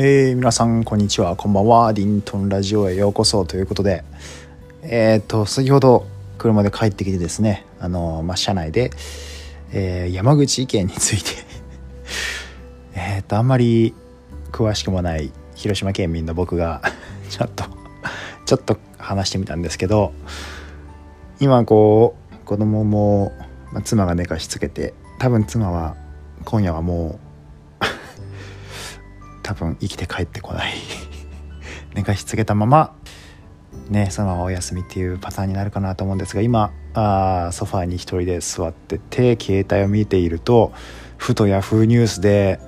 えー、皆さんこんにちはこんばんはリントンラジオへようこそということでえー、っと先ほど車で帰ってきてですねあの、まあ、車内で、えー、山口県について えっとあんまり詳しくもない広島県民の僕が ちょっとちょっと話してみたんですけど今こう子供も、まあ、妻が寝かしつけて多分妻は今夜はもう多分生きて帰ってこない。寝かしつけたままねそのままお休みっていうパターンになるかなと思うんですが今あソファーに一人で座ってて携帯を見ているとふとヤフーニュースで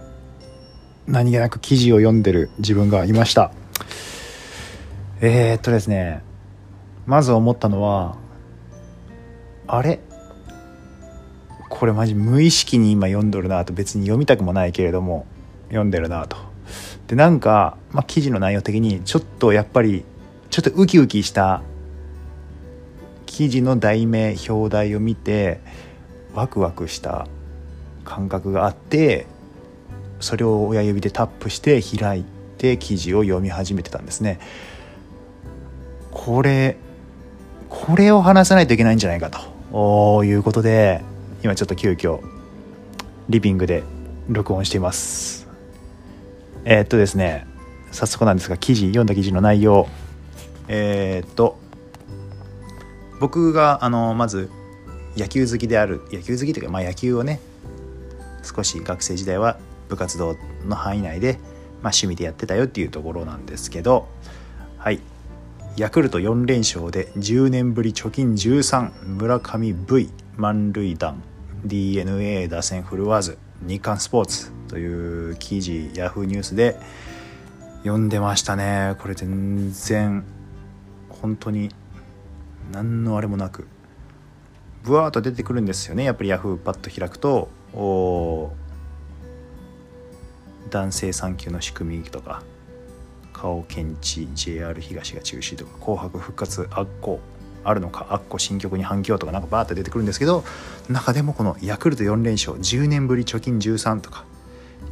何気なく記事を読んでる自分がいました。えー、っとですねまず思ったのはあれ？これマジ無意識に今読んどるなと別に読みたくもないけれども読んでるなと。でなんか、まあ、記事の内容的にちょっとやっぱりちょっとウキウキした記事の題名表題を見てワクワクした感覚があってそれを親指でタップして開いて記事を読み始めてたんですね。これこれを話さないといけないんじゃないかということで今ちょっと急遽リビングで録音しています。えー、っとですね早速なんですが記事読んだ記事の内容。えー、っと僕があのまず野球好きである野球好きというか、まあ、野球をね少し学生時代は部活動の範囲内で、まあ、趣味でやってたよっていうところなんですけどはい。ヤクルト4連勝で10年ぶり貯金13村上 V 満塁弾 d n a 打線振るわず。日刊スポーツという記事ヤフーニュースで読んでましたね。これ全然本当に何のあれもなく。ブワーッと出てくるんですよね。やっぱりヤフーパッと開くと。男性産休の仕組みとか。顔検知 JR 東が中止とか「紅白復活悪行」あるのか「あっこ新曲に反響」とかなんかバーッと出てくるんですけど中でもこのヤクルト4連勝10年ぶり貯金13とか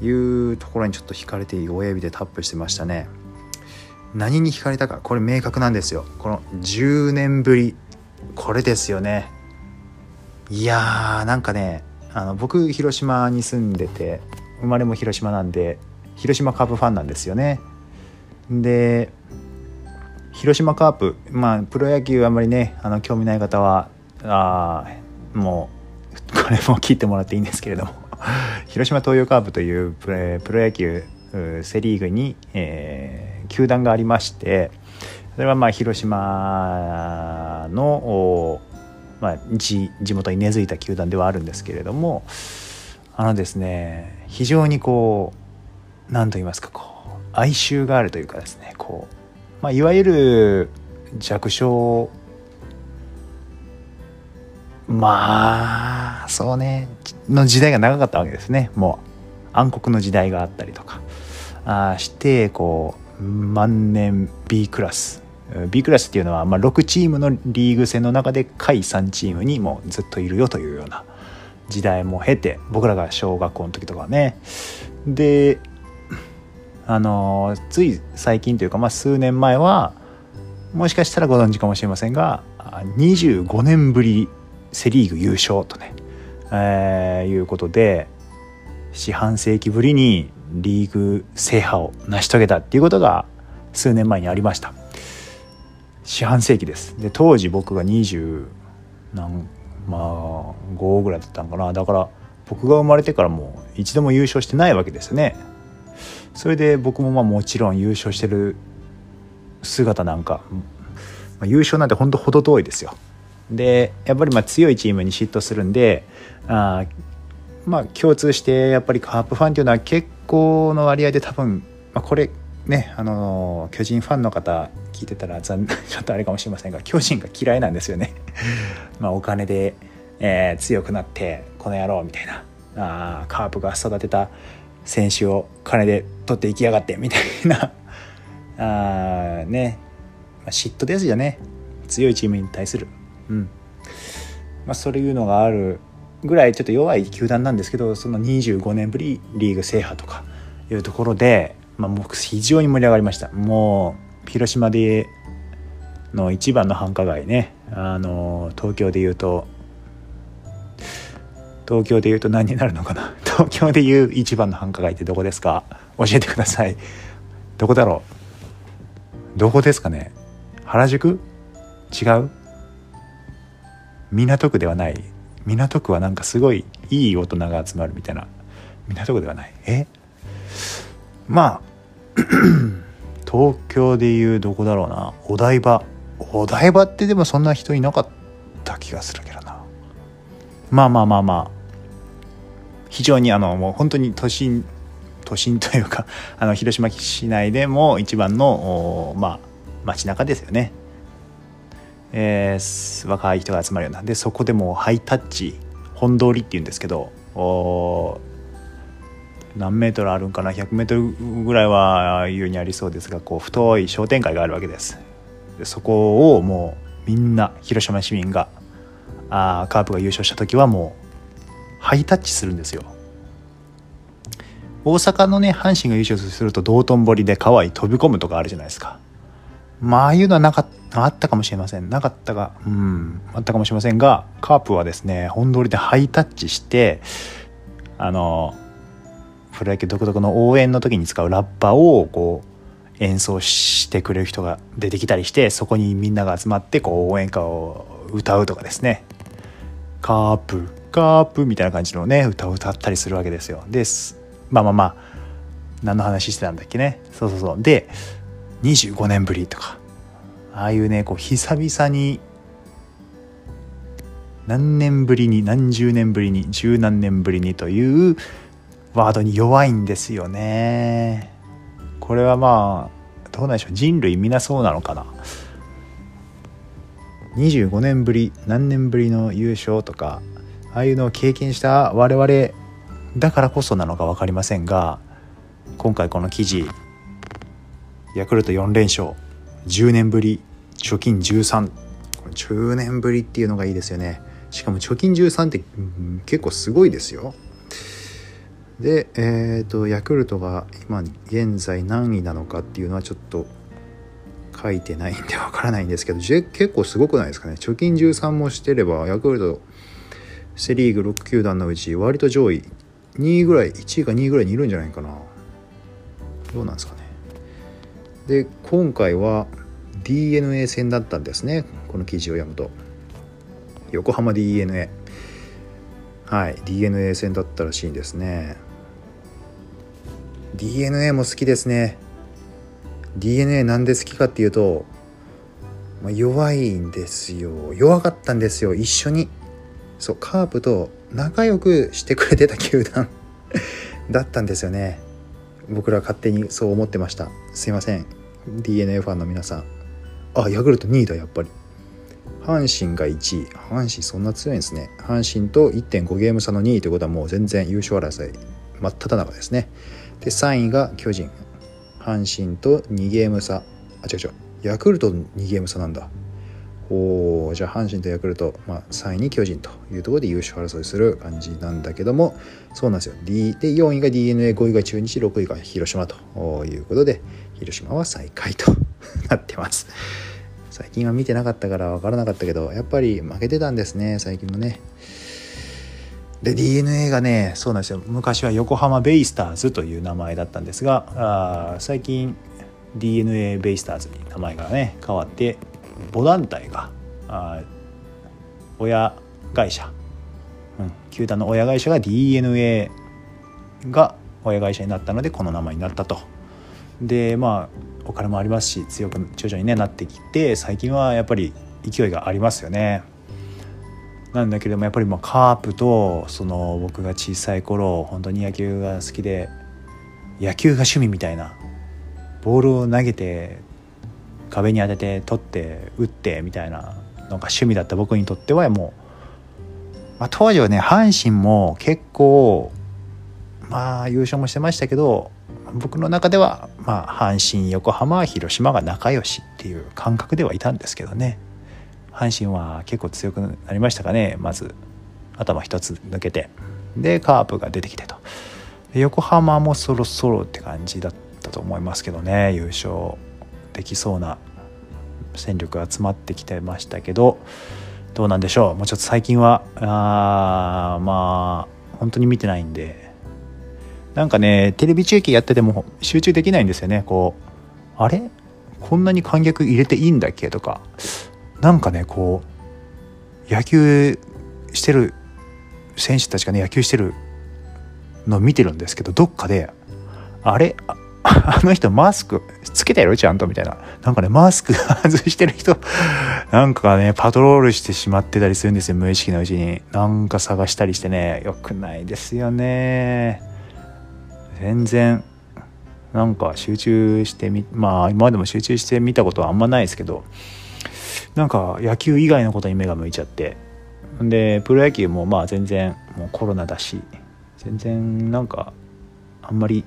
いうところにちょっと惹かれて親指でタップしてましたね。何に惹かれたかこれ明確なんですよ。この10年ぶりこれですよね。いやーなんかねあの僕広島に住んでて生まれも広島なんで広島カープファンなんですよね。で広島カープまあプロ野球あんまりねあの興味ない方はあもう これも聞いてもらっていいんですけれども。広島東洋カープというプロ野球セ・リーグに、えー、球団がありましてそれはまあ広島の、まあ、地地元に根付いた球団ではあるんですけれどもあのですね非常にこう何と言いますかこう哀愁があるというかですねこう、まあ、いわゆる弱小まあそうねの時代が長かったわけですね。もう暗黒の時代があったりとか。あしてこう万年 B クラス。B クラスっていうのは、まあ、6チームのリーグ戦の中で下位3チームにもうずっといるよというような時代も経て僕らが小学校の時とかね。であのつい最近というか、まあ、数年前はもしかしたらご存知かもしれませんが25年ぶりセ・リーグ優勝とね、えー、いうことで四半世紀ぶりにリーグ制覇を成し遂げたっていうことが数年前にありました。四半世紀です。で当時僕が20何まあ5ぐらいだったのかな。だから僕が生まれてからもう一度も優勝してないわけですね。それで僕もまあもちろん優勝してる姿なんか、まあ、優勝なんて本当程遠いですよ。でやっぱりまあ強いチームに嫉妬するんであまあ共通してやっぱりカープファンっていうのは結構の割合で多分、まあ、これねあの巨人ファンの方聞いてたら ちょっとあれかもしれませんが巨人が嫌いなんですよね。まあお金で、えー、強くなってこの野郎みたいなあカープが育てた選手を金で取っていきやがってみたいな。あね、まあ、嫉妬ですよね。強いチームに対する。うん。まあ、そういうのがあるぐらいちょっと弱い球団なんですけどその25年ぶりリーグ制覇とかいうところでまあ、僕非常に盛り上がりました。もう広島での一番の繁華街ね。あの東京でいうと東京でいうと何になるのかな。東京でいう一番の繁華街ってどこですか？教えてください。どこだろう？どこですかね？原宿？違う？港区ではない。港区はなんかすごいいい大人が集まるみたいな。港区ではない。え？まあ 東京でいうどこだろうな。お台場。お台場ってでもそんな人いなかった気がするけどな。まあまあまあまあ。非常にあのもう本当に都心都心というか あの広島市内でも一番のまあ街中ですよね、えー、若い人が集まるような。でそこでもハイタッチ本通りっていうんですけど何メートルあるんかな？100メートルぐらいは優にありそうですがこう太い商店街があるわけです。でそこをもうみんな広島市民があカープが優勝した時はもうハイタッチするんですよ。大阪のね阪神が優勝すると道頓堀で川に飛び込むとかあるじゃないですか。まああいうのはなかあったかもしれません。なかったがうんあったかもしれませんがカープはですね本通りでハイタッチしてあのプロ野球独特の応援の時に使うラッパをこう演奏してくれる人が出てきたりしてそこにみんなが集まってこう応援歌を歌うとかですね。カープカープみたいな感じのね歌を歌ったりするわけですよ。ですまあまあまあ何の話してたんだっけね。そうそうそう。で25年ぶりとか。ああいうねこう久々に何年ぶりに何十年ぶりに十何年ぶりにというワードに弱いんですよね。これはまあどうなんでしょう。人類皆そうなのかな。25年ぶり何年ぶりの優勝とかああいうのを経験した我々だからこそなのか分かりませんが今回この記事ヤクルト4連勝10年ぶり貯金13これ10年ぶりっていうのがいいですよね。しかも貯金13って結構すごいですよ。でえっ、ー、とヤクルトが今現在何位なのかっていうのはちょっと書いてないんでわからないんですけど結構すごくないですかね。貯金13もしてればヤクルトセ・リーグ6球団のうち割と上位2位ぐらい1位か2位ぐらいにいるんじゃないかな。どうなんですかね。で今回は d n a 戦だったんですね。この記事を読むと。横浜 d n a はい d n a 戦だったらしいんですね。d n a も好きですね。d n a なんで好きかっていうと、まあ、弱いんですよ。弱かったんですよ。一緒に。そうカープと仲良くしてくれてた球団 だったんですよね。僕ら勝手にそう思ってました。すいません。D n a ファンの皆さん。あヤクルト2位だやっぱり。阪神が1位。阪神そんな強いんですね。阪神と1.5ゲーム差の2位ということはもう全然優勝争い真っ只中ですね。で3位が巨人。阪神と2ゲーム差。あ違う違う。ヤクルト2ゲーム差なんだ。おじゃあ阪神とヤクルト、まあ、3位に巨人というところで優勝争いする感じなんだけどもそうなんですよ、D、で4位が d n a 5位が中日6位が広島ということで広島は最下位と なってます。最近は見てなかったから分からなかったけどやっぱり負けてたんですね最近もね。で d n a がねそうなんですよ。昔は横浜ベイスターズという名前だったんですがあ最近 d n a ベイスターズに名前がね変わって母団体があ親会社、うん、球団の親会社が d n a が親会社になったのでこの名前になったとでまあお金もありますし強く徐々にねなってきて最近はやっぱり勢いがありますよね。なんだけどもやっぱりまあカープとその僕が小さい頃本当に野球が好きで野球が趣味みたいなボールを投げて壁に当てて取って打ってみたいなのが趣味だった僕にとってはもう、まあ、当時はね阪神も結構まあ優勝もしてましたけど僕の中では、まあ、阪神横浜広島が仲良しっていう感覚ではいたんですけどね。阪神は結構強くなりましたかね。まず頭一つ抜けて。でカープが出てきてと。横浜もそろそろって感じだったと思いますけどね優勝。できそうな戦力が集まってきてましたけどどうなんでしょう？もうちょっと最近はあまあ本当に見てないんで。なんかねテレビ中継やってても集中できないんですよね。こうあれ？こんなに観客入れていいんだっけ？とか。なんかねこう野球してる選手たちがね野球してるのを見てるんですけどどっかであれ？あの人マスクつけてるちゃんとみたいな。なんかね、マスク外してる人、なんかね、パトロールしてしまってたりするんですよ、無意識のうちに。なんか探したりしてね、よくないですよね。全然、なんか集中してみ、まあ今までも集中して見たことはあんまないですけど、なんか野球以外のことに目が向いちゃって。で、プロ野球もまあ全然もうコロナだし、全然なんかあんまり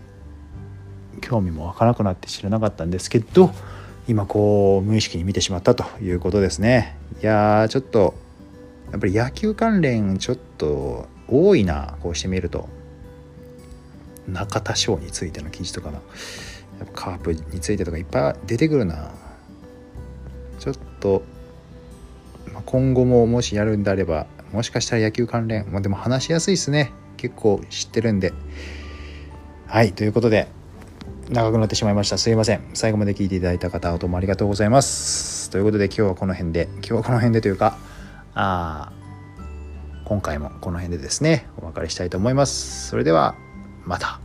興味も湧からなくなって知らなかったんですけど今こう無意識に見てしまったということですね。いやーちょっとやっぱり野球関連ちょっと多いなこうしてみると。中田翔についての記事とかなやっぱカープについてとかいっぱい出てくるな。ちょっと今後ももしやるんであればもしかしたら野球関連まあでも話しやすいですね。結構知ってるんで。はいということで長くなってしまいました。すいません。最後まで聞いていただいた方どうもありがとうございます。ということで今日はこの辺で今日はこの辺でというかあ今回もこの辺でですねお別れしたいと思います。それではまた。